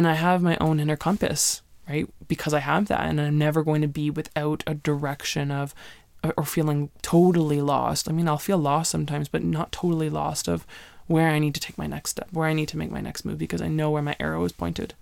And I have my own inner compass, right? Because I have that. And I'm never going to be without a direction of, or feeling totally lost. I mean, I'll feel lost sometimes, but not totally lost of where I need to take my next step, where I need to make my next move because I know where my arrow is pointed.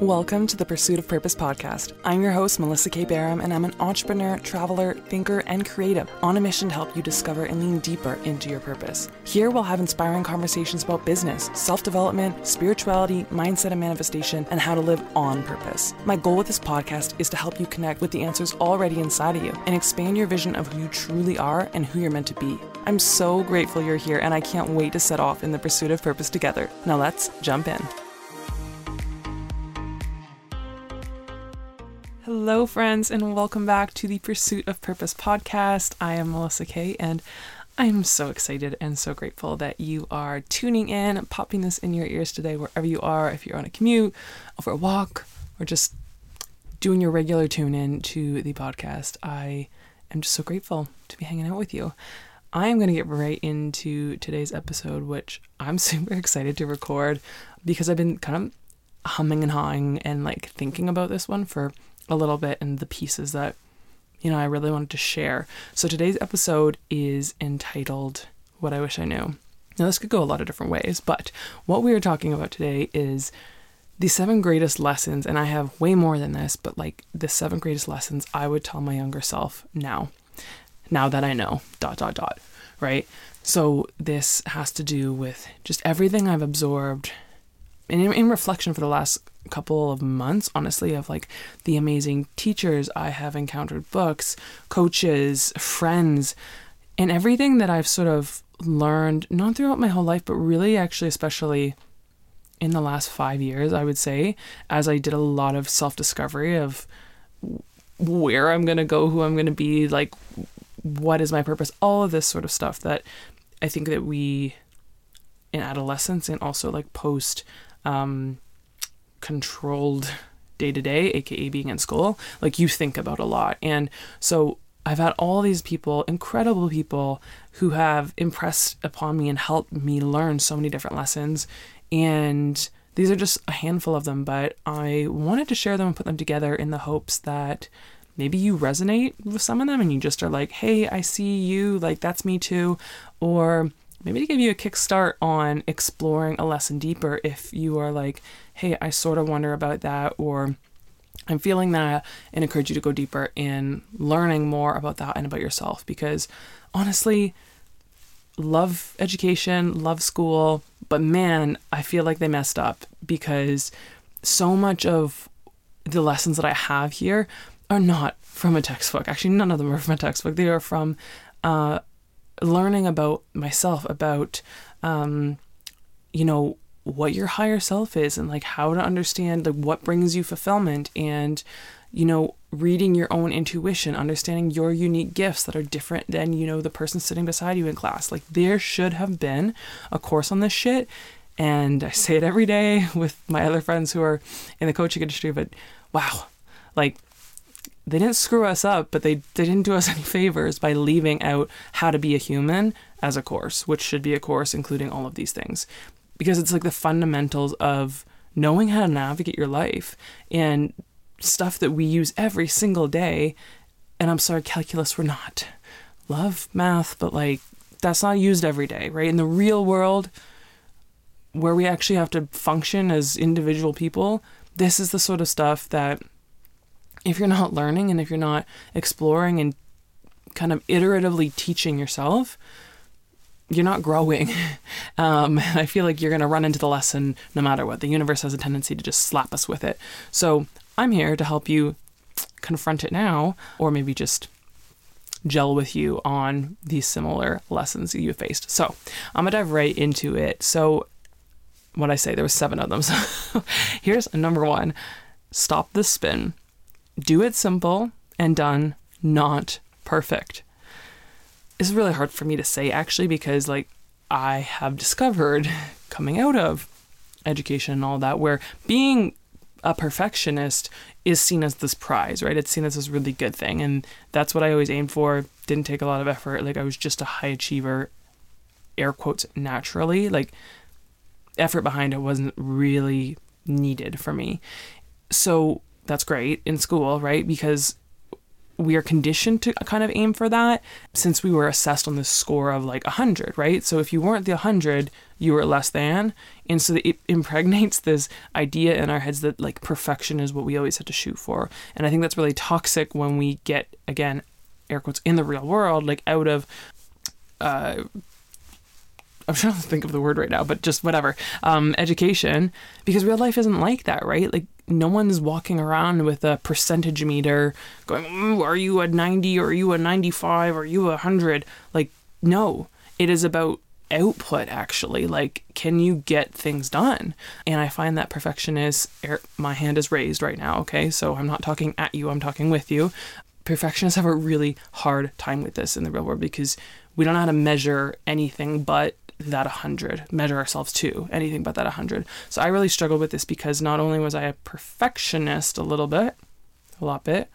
Welcome to the Pursuit of Purpose podcast. I'm your host, Melissa Keh Bareham, and I'm an entrepreneur, traveler, thinker, and creative on a mission to help you discover and lean deeper into your purpose. Here we'll have inspiring conversations about business, self development, spirituality, mindset and manifestation, and how to live on purpose. My goal with this podcast is to help you connect with the answers already inside of you and expand your vision of who you truly are and who you're meant to be. I'm so grateful you're here, and I can't wait to set off in the pursuit of purpose together. Now let's jump in. Hello, friends, and welcome back to the Pursuit of Purpose podcast. I am Melissa Keh, and I'm so excited and so grateful that you are tuning in, popping this in your ears today, wherever you are, if you're on a commute, over a walk, or just doing your regular tune in to the podcast. I am just so grateful to be hanging out with you. I am going to get right into today's episode, which I'm super excited to record because I've been kind of humming and hawing and like thinking about this one for a little bit and the pieces that you know I really wanted to share. So today's episode is entitled What I Wish I Knew. Now this could go a lot of different ways, but what we are talking about today is the seven greatest lessons and I have way more than this, but like the seven greatest lessons I would tell my younger self now. Now that I know dot dot dot, right? So this has to do with just everything I've absorbed and in, in reflection for the last couple of months, honestly, of like the amazing teachers I have encountered, books, coaches, friends, and everything that I've sort of learned, not throughout my whole life, but really actually, especially in the last five years, I would say, as I did a lot of self discovery of where I'm going to go, who I'm going to be, like what is my purpose, all of this sort of stuff that I think that we in adolescence and also like post um, controlled day to day, aka being in school, like you think about a lot. And so I've had all these people, incredible people, who have impressed upon me and helped me learn so many different lessons. And these are just a handful of them, but I wanted to share them and put them together in the hopes that maybe you resonate with some of them and you just are like, hey, I see you, like that's me too. Or maybe to give you a kickstart on exploring a lesson deeper if you are like, hey, I sort of wonder about that, or I'm feeling that, and encourage you to go deeper in learning more about that and about yourself. Because honestly, love education, love school, but man, I feel like they messed up because so much of the lessons that I have here are not from a textbook. Actually, none of them are from a textbook. They are from uh, learning about myself, about, um, you know, what your higher self is and like how to understand like what brings you fulfillment and you know reading your own intuition understanding your unique gifts that are different than you know the person sitting beside you in class. Like there should have been a course on this shit and i say it every day with my other friends who are in the coaching industry but wow like they didn't screw us up, but they, they didn't do us any favors by leaving out how to be a human as a course, which should be a course including all of these things. Because it's like the fundamentals of knowing how to navigate your life and stuff that we use every single day. And I'm sorry, calculus, we're not. Love math, but like that's not used every day, right? In the real world, where we actually have to function as individual people, this is the sort of stuff that if you're not learning and if you're not exploring and kind of iteratively teaching yourself, you're not growing. Um, I feel like you're going to run into the lesson no matter what. The universe has a tendency to just slap us with it. So I'm here to help you confront it now, or maybe just gel with you on these similar lessons you've faced. So I'm gonna dive right into it. So what I say, there was seven of them. So here's number one: stop the spin do it simple and done, not perfect. It's really hard for me to say actually because like I have discovered coming out of education and all that where being a perfectionist is seen as this prize, right? It's seen as this really good thing. And that's what I always aimed for. Didn't take a lot of effort. Like I was just a high achiever, air quotes, naturally. Like effort behind it wasn't really needed for me. So that's great in school, right? Because we are conditioned to kind of aim for that since we were assessed on the score of like 100, right? So if you weren't the 100, you were less than. And so it impregnates this idea in our heads that like perfection is what we always have to shoot for. And I think that's really toxic when we get, again, air quotes, in the real world, like out of. Uh, I'm trying to think of the word right now, but just whatever. Um, education, because real life isn't like that, right? Like no one's walking around with a percentage meter going, are you a 90 or are you a 95 or are you a 100? Like, no, it is about output actually. Like, can you get things done? And I find that perfectionist, my hand is raised right now, okay? So I'm not talking at you, I'm talking with you. Perfectionists have a really hard time with this in the real world because we don't know how to measure anything but that 100, measure ourselves to anything but that 100. So I really struggled with this because not only was I a perfectionist a little bit, a lot bit,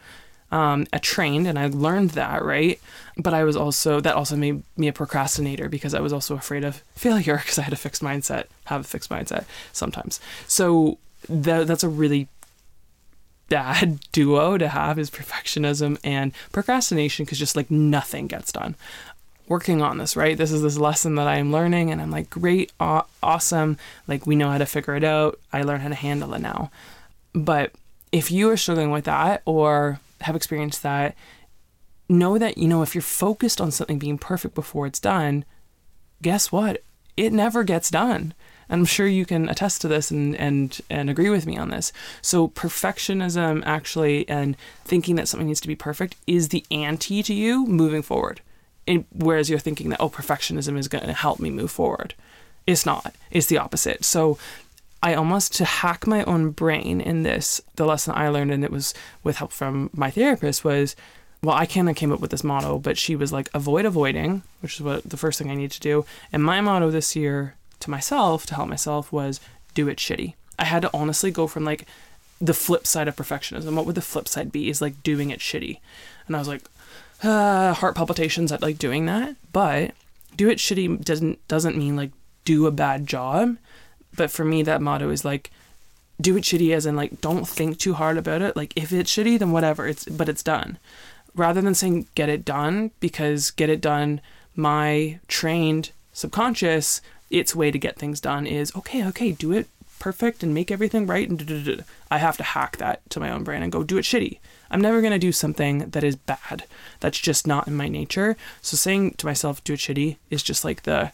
um, a trained, and I learned that, right? But I was also, that also made me a procrastinator because I was also afraid of failure because I had a fixed mindset, have a fixed mindset sometimes. So that, that's a really bad duo to have is perfectionism and procrastination because just like nothing gets done working on this, right? This is this lesson that I am learning, and I'm like, great, aw- awesome. Like, we know how to figure it out. I learn how to handle it now. But if you are struggling with that or have experienced that, know that, you know, if you're focused on something being perfect before it's done, guess what? It never gets done. And I'm sure you can attest to this and, and, and agree with me on this. So, perfectionism actually and thinking that something needs to be perfect is the anti to you moving forward whereas you're thinking that oh perfectionism is going to help me move forward. It's not. It's the opposite. So i almost to hack my own brain in this. The lesson i learned and it was with help from my therapist was well i kind of came up with this motto but she was like avoid avoiding which is what the first thing i need to do. And my motto this year to myself to help myself was do it shitty. I had to honestly go from like the flip side of perfectionism. What would the flip side be? Is like doing it shitty. And i was like uh, heart palpitations at like doing that, but do it shitty doesn't doesn't mean like do a bad job. But for me, that motto is like do it shitty as in like don't think too hard about it. Like if it's shitty, then whatever. It's but it's done. Rather than saying get it done because get it done, my trained subconscious, its way to get things done is okay, okay, do it perfect and make everything right and I have to hack that to my own brain and go do it shitty. I'm never going to do something that is bad. That's just not in my nature. So saying to myself do it shitty is just like the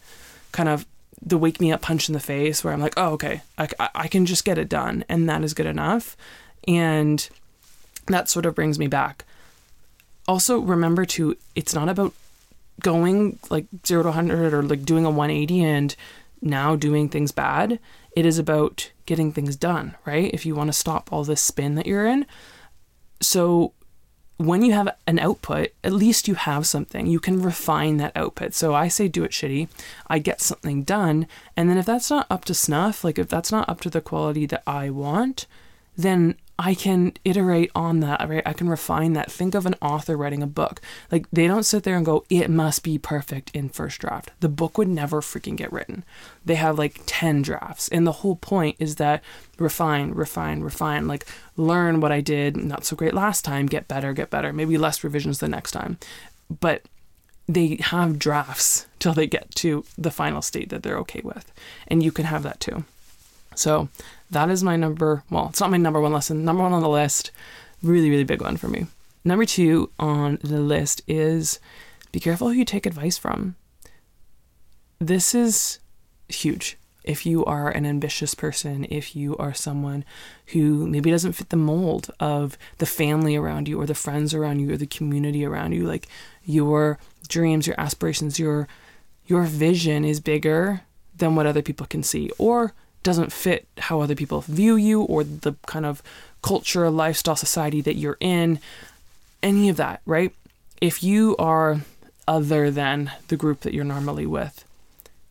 kind of the wake me up punch in the face where I'm like, "Oh, okay. I I can just get it done and that is good enough." And that sort of brings me back. Also remember to it's not about going like 0 to 100 or like doing a 180 and now doing things bad. It is about getting things done, right? If you want to stop all this spin that you're in. So when you have an output, at least you have something. You can refine that output. So I say do it shitty. I get something done. And then if that's not up to snuff, like if that's not up to the quality that I want, then I can iterate on that, right? I can refine that. Think of an author writing a book. Like, they don't sit there and go, it must be perfect in first draft. The book would never freaking get written. They have like 10 drafts. And the whole point is that refine, refine, refine. Like, learn what I did not so great last time, get better, get better. Maybe less revisions the next time. But they have drafts till they get to the final state that they're okay with. And you can have that too. So, that is my number, well, it's not my number one lesson, number one on the list. Really, really big one for me. Number two on the list is be careful who you take advice from. This is huge. If you are an ambitious person, if you are someone who maybe doesn't fit the mold of the family around you or the friends around you or the community around you, like your dreams, your aspirations, your your vision is bigger than what other people can see or doesn't fit how other people view you or the kind of culture, lifestyle, society that you're in, any of that, right? If you are other than the group that you're normally with,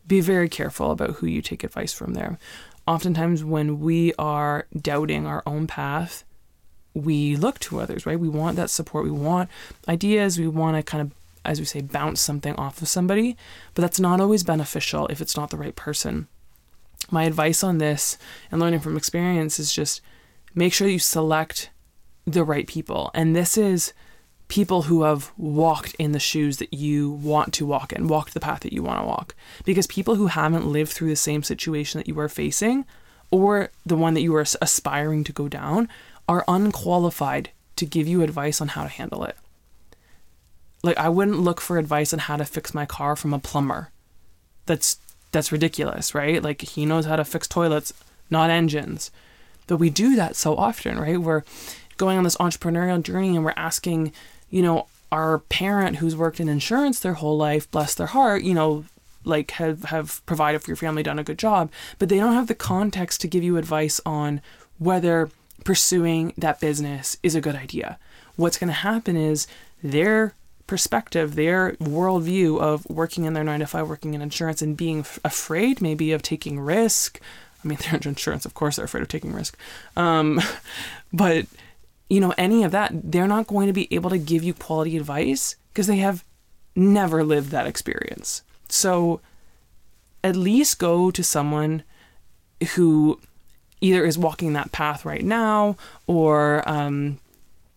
be very careful about who you take advice from there. Oftentimes, when we are doubting our own path, we look to others, right? We want that support. We want ideas. We want to kind of, as we say, bounce something off of somebody, but that's not always beneficial if it's not the right person. My advice on this and learning from experience is just make sure you select the right people. And this is people who have walked in the shoes that you want to walk in, walked the path that you want to walk. Because people who haven't lived through the same situation that you are facing or the one that you are aspiring to go down are unqualified to give you advice on how to handle it. Like I wouldn't look for advice on how to fix my car from a plumber. That's that's ridiculous, right? Like he knows how to fix toilets, not engines. But we do that so often, right? We're going on this entrepreneurial journey and we're asking, you know, our parent who's worked in insurance their whole life, bless their heart, you know, like have have provided for your family, done a good job, but they don't have the context to give you advice on whether pursuing that business is a good idea. What's going to happen is their perspective, their worldview of working in their nine to five, working in insurance, and being f- afraid maybe of taking risk. I mean, they're in insurance, of course, they're afraid of taking risk. Um, but, you know, any of that, they're not going to be able to give you quality advice because they have never lived that experience. So at least go to someone who either is walking that path right now or um,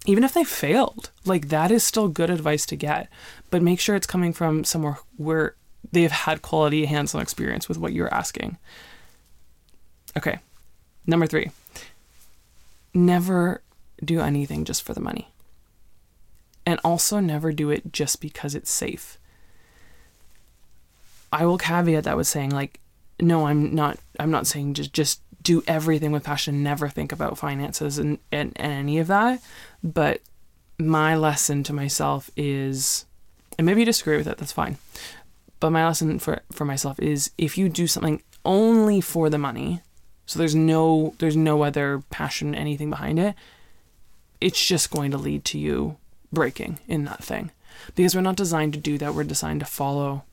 even if they failed, like that is still good advice to get. But make sure it's coming from somewhere where they've had quality hands on experience with what you're asking. Okay, number three never do anything just for the money. And also never do it just because it's safe. I will caveat that with saying like no, I'm not I'm not saying just just do everything with passion, never think about finances and, and, and any of that. But my lesson to myself is, and maybe you disagree with it, that's fine. But my lesson for, for myself is if you do something only for the money, so there's no there's no other passion, anything behind it, it's just going to lead to you breaking in that thing. Because we're not designed to do that. We're designed to follow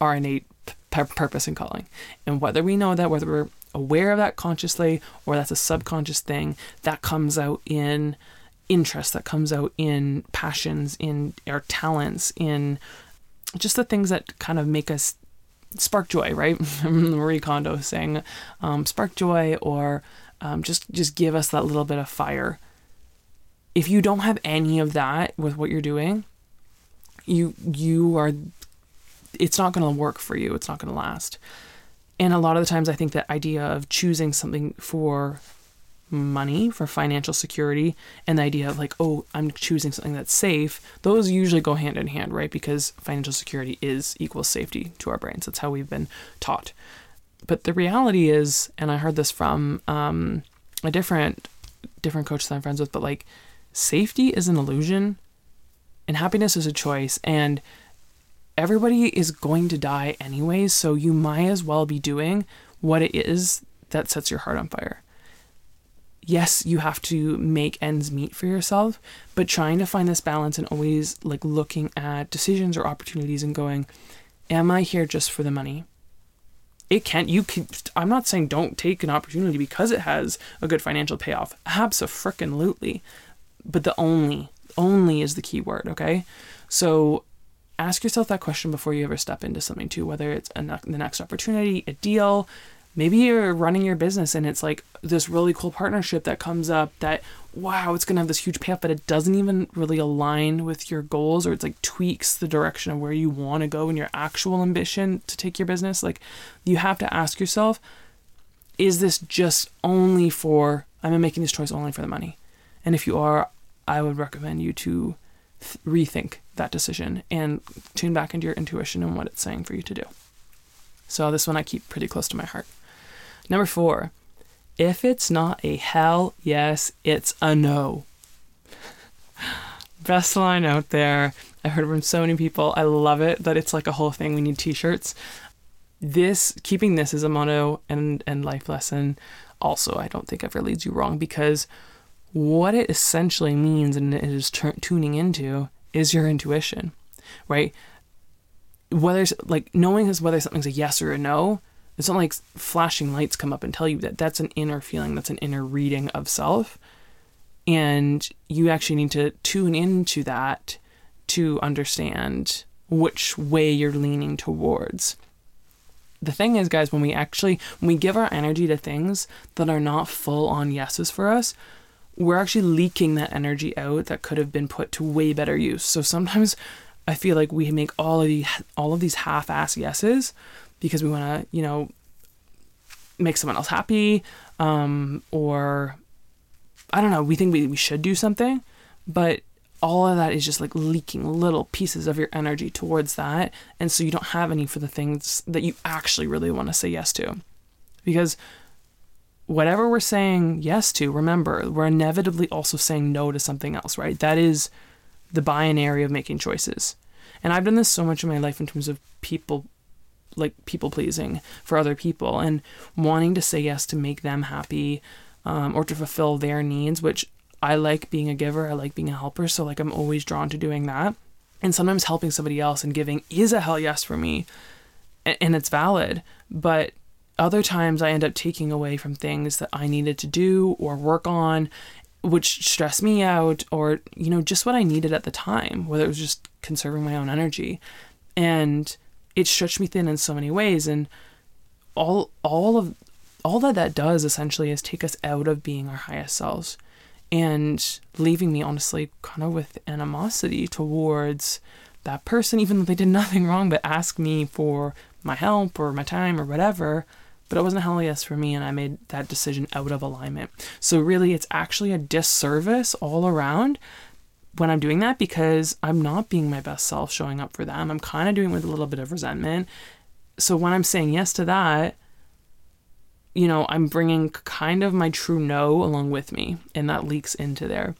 our innate p- purpose and calling. And whether we know that, whether we're aware of that consciously or that's a subconscious thing that comes out in interest that comes out in passions in our talents in just the things that kind of make us spark joy right? Marie Kondo saying um, spark joy or um, just just give us that little bit of fire. If you don't have any of that with what you're doing you you are it's not going to work for you. It's not going to last and a lot of the times, I think that idea of choosing something for money, for financial security, and the idea of like, oh, I'm choosing something that's safe, those usually go hand in hand, right? Because financial security is equals safety to our brains. That's how we've been taught. But the reality is, and I heard this from um, a different different coach that I'm friends with, but like safety is an illusion and happiness is a choice. And everybody is going to die anyways, so you might as well be doing what it is that sets your heart on fire. Yes, you have to make ends meet for yourself, but trying to find this balance and always like looking at decisions or opportunities and going, am I here just for the money? It can't, you can I'm not saying don't take an opportunity because it has a good financial payoff. Absolutely. But the only only is the key word, okay? So ask yourself that question before you ever step into something too whether it's a, the next opportunity a deal maybe you're running your business and it's like this really cool partnership that comes up that wow it's going to have this huge payoff but it doesn't even really align with your goals or it's like tweaks the direction of where you want to go and your actual ambition to take your business. Like you have to ask yourself is this just only for i'm making this choice only for the money. And if you are i would recommend you to th- rethink that decision and tune back into your intuition and what it's saying for you to do. So, this one I keep pretty close to my heart. Number four, if it's not a hell yes, it's a no. Best line out there. I heard from so many people. I love it that it's like a whole thing. We need t shirts. This, keeping this as a motto and, and life lesson, also, I don't think ever leads you wrong because what it essentially means and it is t- tuning into is your intuition, right? Whether like knowing is whether something's a yes or a no, it's not like flashing lights come up and tell you that that's an inner feeling, that's an inner reading of self. And you actually need to tune into that to understand which way you're leaning towards. the thing is, guys, when we actually when we give our energy to things that are not full on yeses for us, we're actually leaking that energy out that could have been put to way better use. So sometimes I feel like we make all of the all of these half-ass yeses because we want to, you know, make someone else happy, um, or I don't know. We think we, we should do something, but all of that is just like leaking little pieces of your energy towards that. And so you don't have any for the things that you actually really want to say yes to. Because whatever we're saying yes to, remember, we're inevitably also saying no to something else, right? That is the binary of making choices. And I've done this so much in my life in terms of people like people pleasing for other people and wanting to say yes to make them happy um, or to fulfill their needs, which I like being a giver, I like being a helper, so like I'm always drawn to doing that. And sometimes helping somebody else and giving is a hell yes for me, and it's valid. But other times I end up taking away from things that I needed to do or work on, which stress me out, or you know just what I needed at the time, whether it was just conserving my own energy, and it stretched me thin in so many ways. And all all of all that that does essentially is take us out of being our highest selves and leaving me honestly kind of with animosity towards that person, even though they did nothing wrong but ask me for my help or my time or whatever. But it wasn't a hell yes for me, and I made that decision out of alignment. So, really, it's actually a disservice all around when I'm doing that because I'm not being my best self showing up for them. I'm kind of doing it with a little bit of resentment. So, when I'm saying yes to that, you know, I'm bringing kind of my true no along with me, and that leaks into there.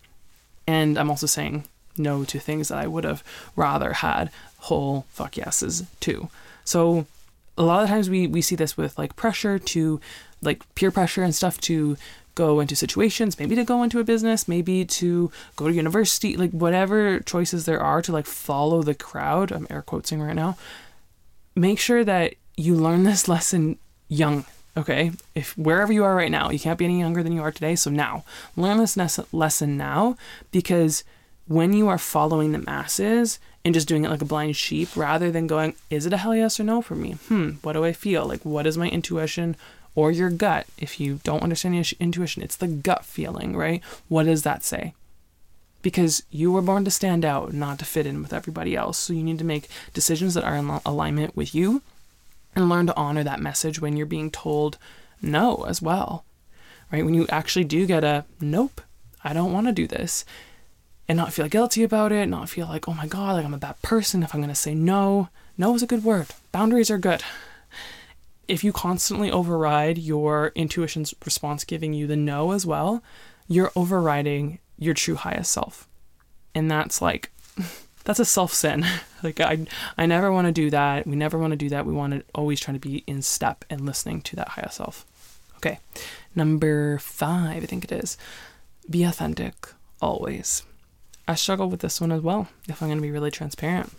And I'm also saying no to things that I would have rather had whole fuck yeses to. So a lot of times we, we see this with like pressure to like peer pressure and stuff to go into situations, maybe to go into a business, maybe to go to university, like whatever choices there are to like follow the crowd. I'm air quoting right now. Make sure that you learn this lesson young Okay, if wherever you are right now, you can't be any younger than you are today. So now, learn this lesson now because when you are following the masses and just doing it like a blind sheep, rather than going, is it a hell yes or no for me? Hmm, what do I feel? Like, what is my intuition or your gut? If you don't understand your intuition, it's the gut feeling, right? What does that say? Because you were born to stand out, not to fit in with everybody else. So you need to make decisions that are in alignment with you and learn to honor that message when you're being told no as well. Right? When you actually do get a nope, I don't want to do this, and not feel guilty about it, not feel like, oh my God, like I'm a bad person if I'm going to say no. No is a good word. Boundaries are good. If you constantly override your intuition's response giving you the no as well, you're overriding your true highest self. And that's like that's a self sin. like I I never want to do that. We never want to do that. We want to always try to be in step and listening to that higher self. Okay. Number 5, I think it is. Be authentic always. I struggle with this one as well, if I'm going to be really transparent.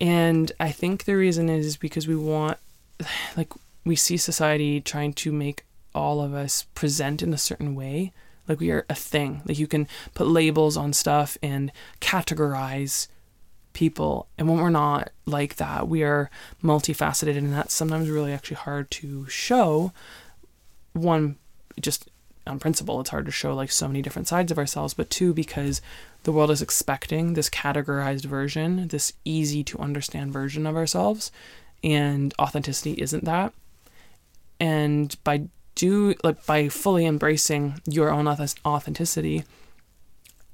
And I think the reason is because we want like we see society trying to make all of us present in a certain way like we are a thing. Like you can put labels on stuff and categorize people. And when we're not like that, we are multifaceted and that's sometimes really actually hard to show. One, just on principle, it's hard to show like so many different sides of ourselves, but two, because the world is expecting this categorized version, this easy to understand version of ourselves, and authenticity isn't that. And by do like by fully embracing your own authenticity,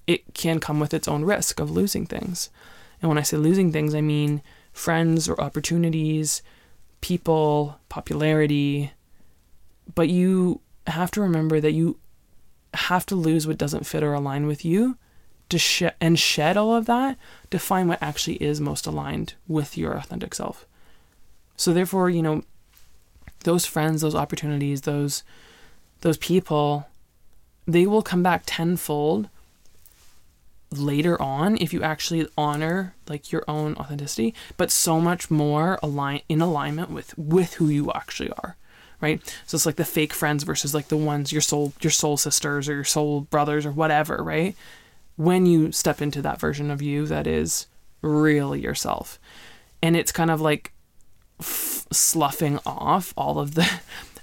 it can come with its own risk of losing things. And when I say losing things, I mean friends or opportunities, people, popularity. But you have to remember that you have to lose what doesn't fit or align with you to sh- and shed all of that to find what actually is most aligned with your authentic self. So therefore, you know, those friends, those opportunities, those those people, they will come back tenfold later on if you actually honor like your own authenticity, but so much more align in alignment with with who you actually are. Right? So it's like the fake friends versus like the ones your soul your soul sisters or your soul brothers or whatever, right? When you step into that version of you that is really yourself. And it's kind of like f- sloughing off all of the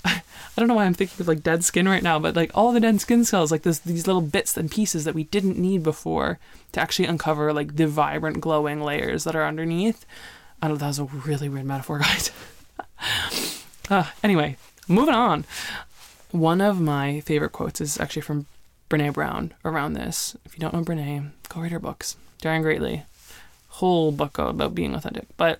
I don't know why I'm thinking of like dead skin right now, but like all the dead skin cells, like this, these little bits and pieces that we didn't need before to actually uncover like the vibrant glowing layers that are underneath. I don't know, that was a really weird metaphor, guys. Uh, anyway, moving on. One of my favorite quotes is actually from Brene Brown around this. If you don't know Brene, go read her books. Daring Greatly. Whole book about being authentic. But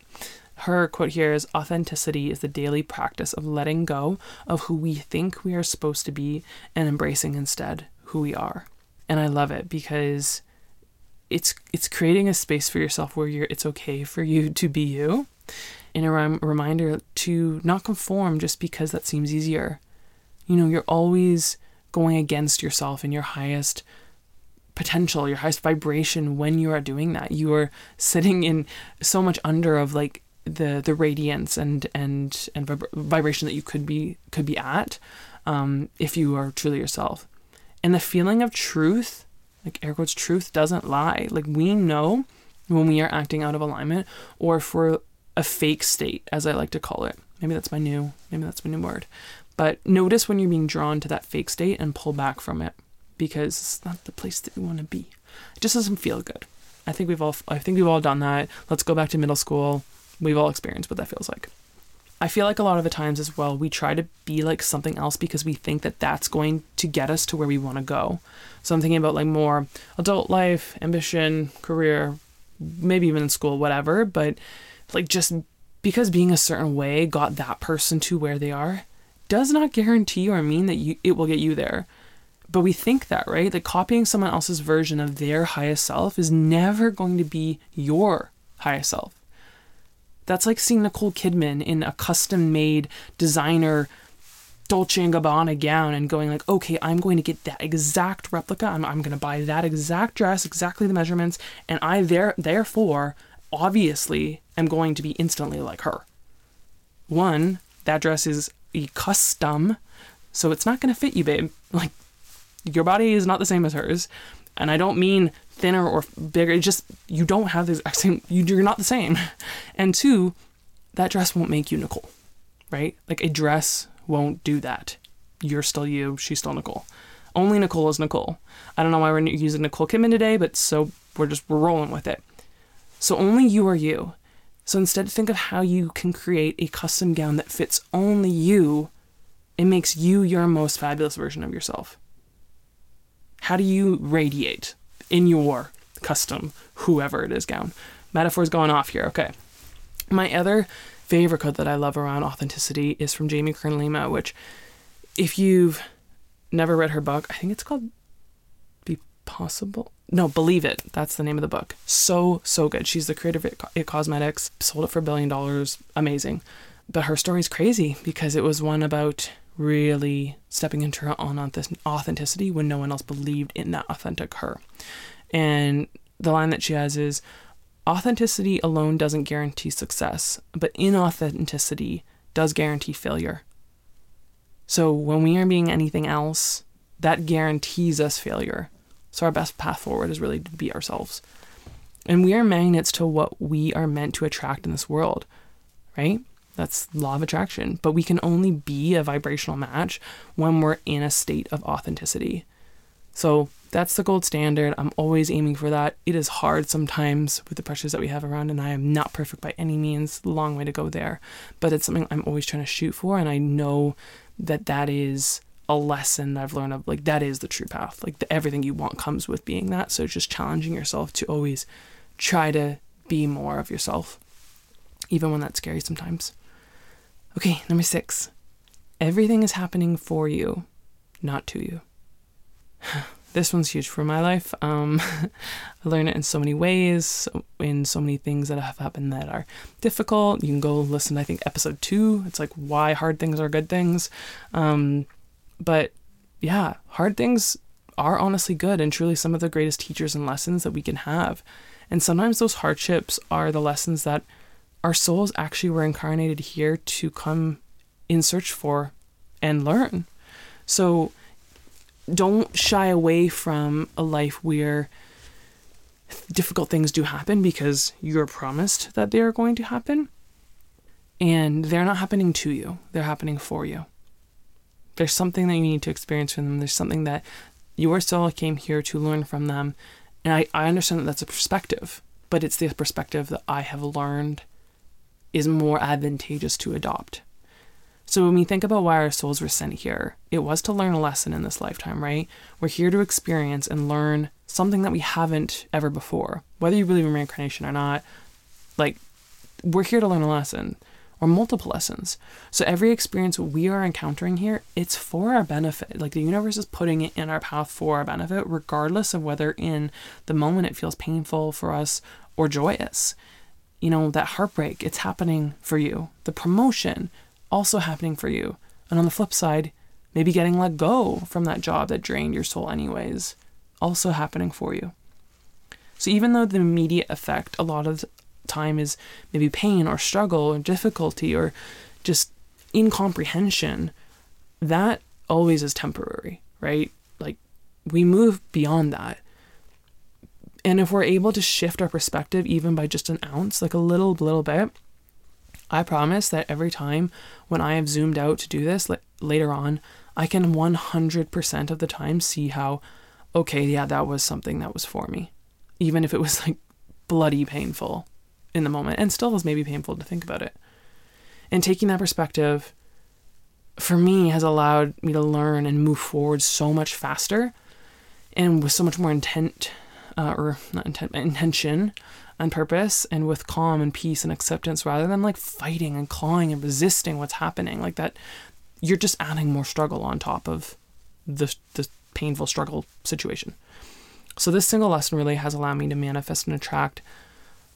her quote here is authenticity is the daily practice of letting go of who we think we are supposed to be and embracing instead who we are. And I love it because it's it's creating a space for yourself where you're it's okay for you to be you and a rem- reminder to not conform just because that seems easier. You know, you're always going against yourself and your highest potential, your highest vibration when you are doing that. You are sitting in so much under of like the the radiance and and and vib- vibration that you could be could be at um, if you are truly yourself. And the feeling of truth, like air quotes, truth doesn't lie. Like we know when we are acting out of alignment or for a fake state, as I like to call it. Maybe that's my new maybe that's my new word. But notice when you're being drawn to that fake state and pull back from it because it's not the place that you want to be. It just doesn't feel good. I think we've all I think we've all done that. Let's go back to middle school We've all experienced what that feels like. I feel like a lot of the times as well, we try to be like something else because we think that that's going to get us to where we want to go. So I'm thinking about like more adult life, ambition, career, maybe even in school, whatever. But like just because being a certain way got that person to where they are does not guarantee or mean that you it will get you there. But we think that, right? That copying someone else's version of their highest self is never going to be your highest self. That's like seeing Nicole Kidman in a custom made designer Dolce Gabbana gown and going like, okay, I'm going to get that exact replica. I'm, I'm going to buy that exact dress, exactly the measurements, and I there therefore obviously am going to be instantly like her. One, that dress is a custom, so it's not going to fit you, babe. Like your body is not the same as hers, and I don't mean thinner or bigger. It's just you don't have the exact same. You're not the same. And two, that dress won't make you Nicole, right? Like a dress won't do that. You're still you. She's still Nicole. Only Nicole is Nicole. I don't know why we're using Nicole Kidman today, but so we're just we're rolling with it. So only you are you. So instead, think of how you can create a custom gown that fits only you. It makes you your most fabulous version of yourself. How do you radiate? in your custom, whoever it is, gown. Metaphors going off here. Okay. My other favorite quote that I love around authenticity is from Jamie Kern Lima, which, if you've never read her book, I think it's called Be Possible. No, Believe It. That's the name of the book. So, so good. She's the creator of It Cosmetics, sold it for a billion dollars. Amazing. But her story's crazy because it was one about really stepping into her own authenticity when no one else believed in that authentic her. And the line that she has is authenticity alone doesn't guarantee success, but inauthenticity does guarantee failure. So when we are being anything else, that guarantees us failure. So our best path forward is really to be ourselves. And we are magnets to what we are meant to attract in this world, right? That's law of attraction. But we can only be a vibrational match when we're in a state of authenticity. So that's the gold standard. I'm always aiming for that. It is hard sometimes with the pressures that we have around, and I am not perfect by any means. Long way to go there. But it's something I'm always trying to shoot for, and I know that that is a lesson I've learned of like that is the true path. Like the, everything you want comes with being that. So just challenging yourself to always try to be more of yourself, even when that's scary sometimes. Okay, number six. Everything is happening for you, not to you. this one's huge for my life. Um, I learn it in so many ways, in so many things that have happened that are difficult. You can go listen, I think, episode two. It's like why hard things are good things. Um, but yeah, hard things are honestly good and truly some of the greatest teachers and lessons that we can have. And sometimes those hardships are the lessons that our souls actually were incarnated here to come in search for and learn. So don't shy away from a life where difficult things do happen because you're promised that they are going to happen. And they're not happening to you, they're happening for you. There's something that you need to experience from them. There's something that your soul came here to learn from them. And I, I understand that that's a perspective, but it's the perspective that I have learned is more advantageous to adopt. So when we think about why our souls were sent here, it was to learn a lesson in this lifetime, right? We're here to experience and learn something that we haven't ever before. Whether you believe in reincarnation or not, like we're here to learn a lesson or multiple lessons. So every experience we are encountering here, it's for our benefit. Like the universe is putting it in our path for our benefit, regardless of whether in the moment it feels painful for us or joyous. You know, that heartbreak, it's happening for you. The promotion, also happening for you. And on the flip side, maybe getting let go from that job that drained your soul, anyways, also happening for you. So even though the immediate effect a lot of time is maybe pain or struggle or difficulty or just incomprehension, that always is temporary, right? Like we move beyond that. And if we're able to shift our perspective even by just an ounce, like a little, little bit, I promise that every time when I have zoomed out to do this later on, I can 100% of the time see how, okay, yeah, that was something that was for me. Even if it was like bloody painful in the moment and still is maybe painful to think about it. And taking that perspective for me has allowed me to learn and move forward so much faster and with so much more intent uh, or not intent intention and purpose and with calm and peace and acceptance rather than like fighting and clawing and resisting what's happening like that you're just adding more struggle on top of the the painful struggle situation so this single lesson really has allowed me to manifest and attract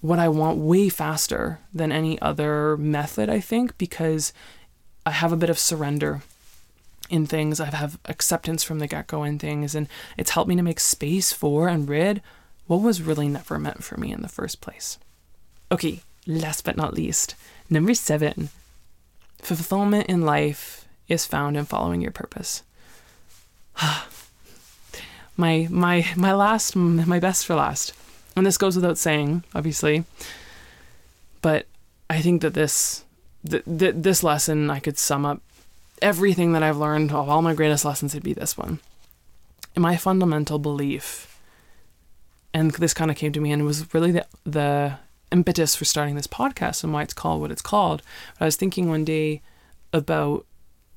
what I want way faster than any other method, I think, because I have a bit of surrender in things. I have acceptance from the get go in things, and it's helped me to make space for and rid what was really never meant for me in the first place. Okay, last but not least, number seven fulfillment in life is found in following your purpose. my my my last my best for last and this goes without saying, obviously. But I think that this th- th- this lesson I could sum up everything that I've learned of all my greatest lessons would be this one. And my fundamental belief, and this kind of came to me, and was really the the impetus for starting this podcast and why it's called what it's called. But I was thinking one day about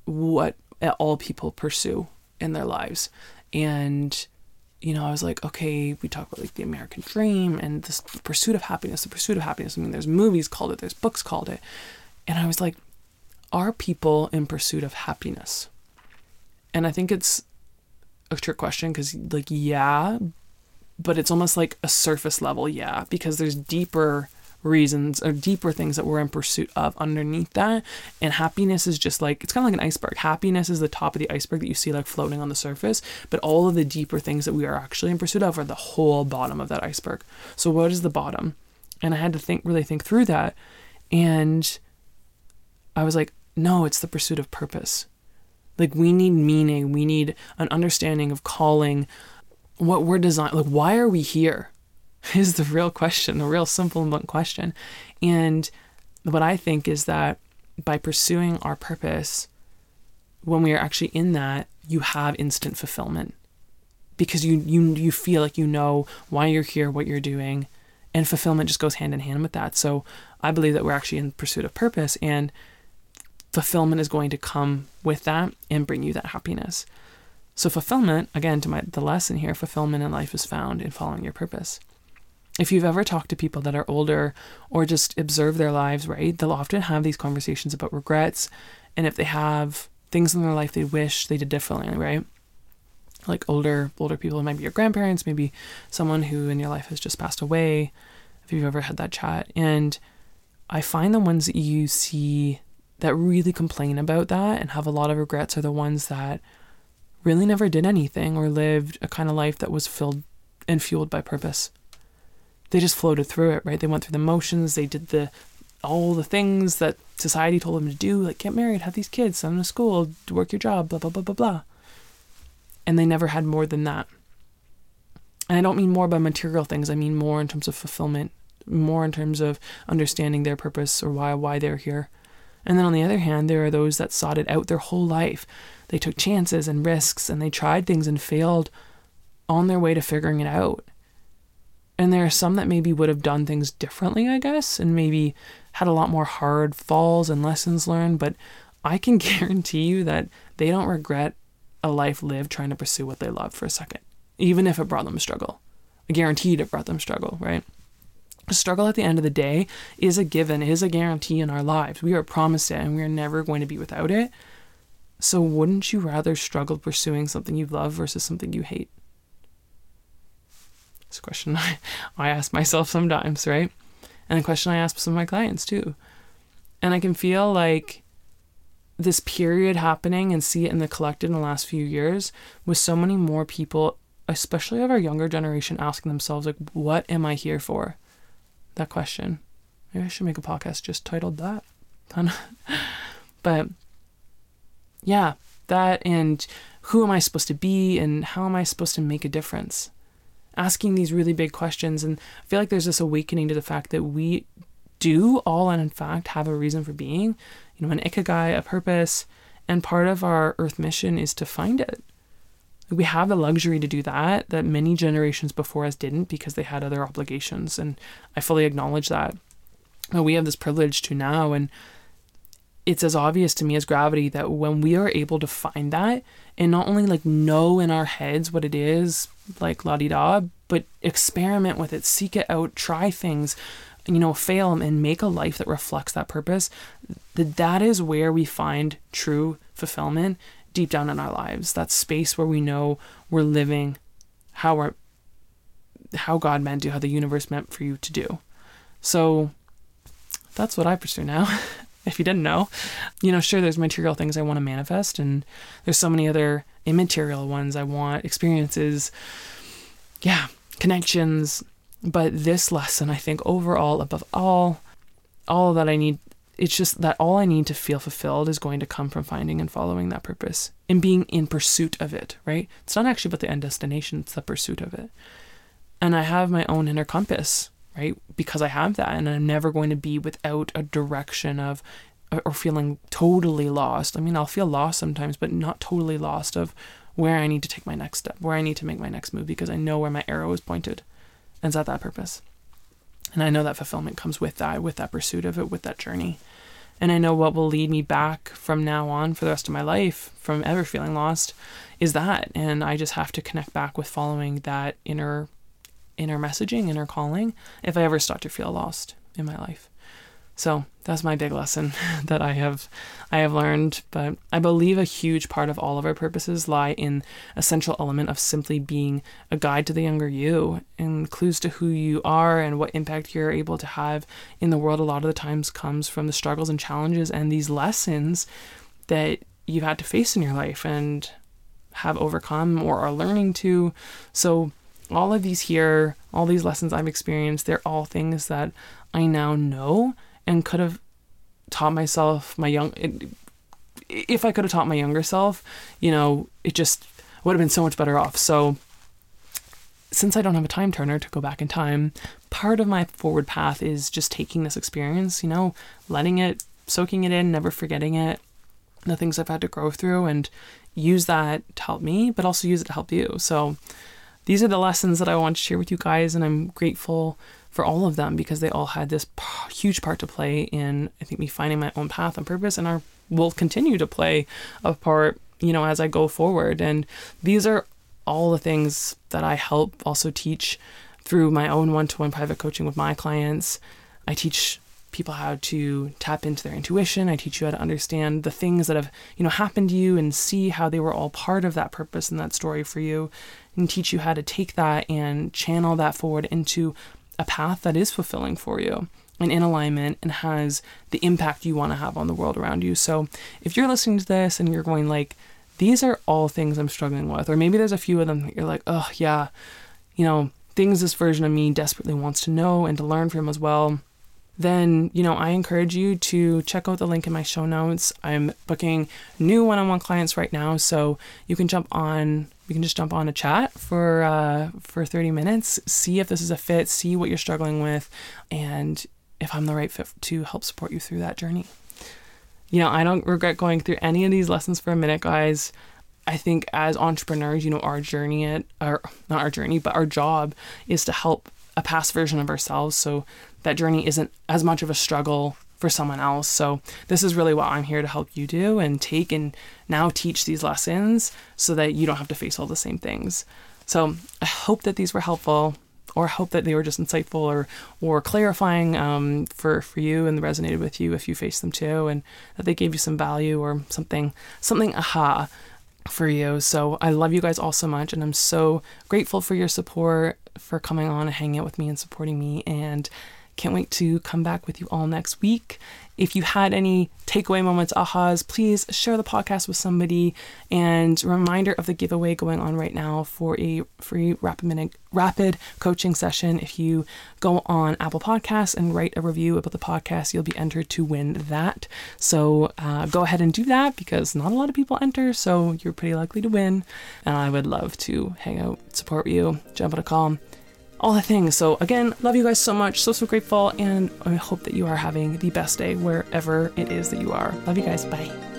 what all people pursue in their lives, and you know, I was like, okay, we talk about like the American dream and this pursuit of happiness, the pursuit of happiness. I mean, there's movies called it, there's books called it. And I was like, are people in pursuit of happiness? And I think it's a trick question because, like, yeah, but it's almost like a surface level, yeah, because there's deeper reasons or deeper things that we're in pursuit of underneath that. And happiness is just like it's kind of like an iceberg. Happiness is the top of the iceberg that you see like floating on the surface, but all of the deeper things that we are actually in pursuit of are the whole bottom of that iceberg. So what is the bottom? And I had to think really think through that. And I was like, no, it's the pursuit of purpose. Like we need meaning, we need an understanding of calling what we're designed like why are we here? is the real question, the real simple and blunt question. And what I think is that by pursuing our purpose, when we are actually in that, you have instant fulfillment because you you you feel like you know why you're here, what you're doing, and fulfillment just goes hand in hand with that. So I believe that we're actually in pursuit of purpose, and fulfillment is going to come with that and bring you that happiness. So fulfillment, again, to my the lesson here, fulfillment in life is found in following your purpose if you've ever talked to people that are older or just observe their lives, right, they'll often have these conversations about regrets. And if they have things in their life they wish they did differently, right? Like older older people, maybe your grandparents, maybe someone who in your life has just passed away, if you've ever had that chat. And I find the ones that you see that really complain about that and have a lot of regrets are the ones that really never did anything or lived a kind of life that was filled and fueled by purpose they just floated through it, right? They went through the motions, they did the all the things that society told them to do, like get married, have these kids, send them to school, work your job, blah blah blah blah blah. And they never had more than that. And I don't mean more by material things, I mean more in terms of fulfillment, more in terms of understanding their purpose or why why they're here. And then on the other hand, there are those that sought it out their whole life. They took chances and risks and they tried things and failed on their way to figuring it out. And there are some that maybe would have done things differently, I guess, and maybe had a lot more hard falls and lessons learned. But I can guarantee you that they don't regret a life lived trying to pursue what they love for a second, even if it brought them struggle. I guaranteed it brought them struggle, right? Struggle at the end of the day is a given, is a guarantee in our lives. We are promised it and we are never going to be without it. So, wouldn't you rather struggle pursuing something you love versus something you hate? It's a question I, I ask myself sometimes, right? And a question I ask some of my clients too. And I can feel like this period happening and see it in the collective in the last few years with so many more people, especially of our younger generation, asking themselves, like, what am I here for? That question. Maybe I should make a podcast just titled that. but yeah, that and who am I supposed to be and how am I supposed to make a difference? Asking these really big questions. And I feel like there's this awakening to the fact that we do all and in fact have a reason for being, you know, an ikigai, a purpose, and part of our earth mission is to find it. We have the luxury to do that that many generations before us didn't because they had other obligations, and I fully acknowledge that. But we have this privilege to now, and it's as obvious to me as gravity that when we are able to find that and not only like know in our heads what it is, like la di da, but experiment with it, seek it out, try things, you know, fail and make a life that reflects that purpose, that that is where we find true fulfillment deep down in our lives. That space where we know we're living how we're how God meant to, how the universe meant for you to do. So that's what I pursue now. if you didn't know. You know, sure, there's material things I want to manifest, and there's so many other immaterial ones I want, experiences, yeah, connections. But this lesson, I think, overall, above all, all that I need, it's just that all I need to feel fulfilled is going to come from finding and following that purpose and being in pursuit of it, right? It's not actually about the end destination, it's the pursuit of it. And I have my own inner compass right? Because I have that and I'm never going to be without a direction of or feeling totally lost. I mean, I'll feel lost sometimes, but not totally lost of where I need to take my next step, where I need to make my next move because I know where my arrow is pointed. And it's at that purpose. And I know that fulfillment comes with that, with that pursuit of it, with that journey. And I know what will lead me back from now on for the rest of my life from ever feeling lost is that. And I just have to connect back with following that inner inner messaging, inner calling, if I ever start to feel lost in my life. So that's my big lesson that I have I have learned. But I believe a huge part of all of our purposes lie in a central element of simply being a guide to the younger you and clues to who you are and what impact you're able to have in the world a lot of the times comes from the struggles and challenges and these lessons that you've had to face in your life and have overcome or are learning to. So all of these here, all these lessons I've experienced, they're all things that I now know and could have taught myself my young if I could have taught my younger self, you know, it just would have been so much better off. So since I don't have a time turner to go back in time, part of my forward path is just taking this experience, you know, letting it, soaking it in, never forgetting it, the things I've had to grow through, and use that to help me, but also use it to help you. So these are the lessons that I want to share with you guys, and I'm grateful for all of them because they all had this p- huge part to play in, I think, me finding my own path and purpose, and are will continue to play a part, you know, as I go forward. And these are all the things that I help also teach through my own one-to-one private coaching with my clients. I teach people how to tap into their intuition. I teach you how to understand the things that have, you know, happened to you and see how they were all part of that purpose and that story for you and teach you how to take that and channel that forward into a path that is fulfilling for you and in alignment and has the impact you want to have on the world around you. So if you're listening to this and you're going like, these are all things I'm struggling with, or maybe there's a few of them that you're like, oh yeah, you know, things this version of me desperately wants to know and to learn from as well then you know I encourage you to check out the link in my show notes. I'm booking new one-on-one clients right now, so you can jump on. We can just jump on a chat for uh, for 30 minutes, see if this is a fit, see what you're struggling with, and if I'm the right fit to help support you through that journey. you know, I don't regret going through any of these lessons for a minute, guys. I think as entrepreneurs, you know, our journey at our not our journey, but our job is to help a past version of ourselves so that journey isn't as much of a struggle for someone else. So this is really what I'm here to help you do and take and now teach these lessons so that you don't have to face all the same things. So I hope that these were helpful or hope that they were just insightful or or clarifying um, for for you and resonated with you if you faced them too and that they gave you some value or something something aha for you. So I love you guys all so much and I'm so grateful for your support for coming on and hanging out with me and supporting me and can't wait to come back with you all next week. If you had any takeaway moments, ahas, please share the podcast with somebody. And reminder of the giveaway going on right now for a free rapid rapid coaching session. If you go on Apple Podcasts and write a review about the podcast, you'll be entered to win that. So uh, go ahead and do that because not a lot of people enter, so you're pretty likely to win. And I would love to hang out, support you, jump on a call all the things. So, again, love you guys so much. So, so grateful. And I hope that you are having the best day wherever it is that you are. Love you guys. Bye.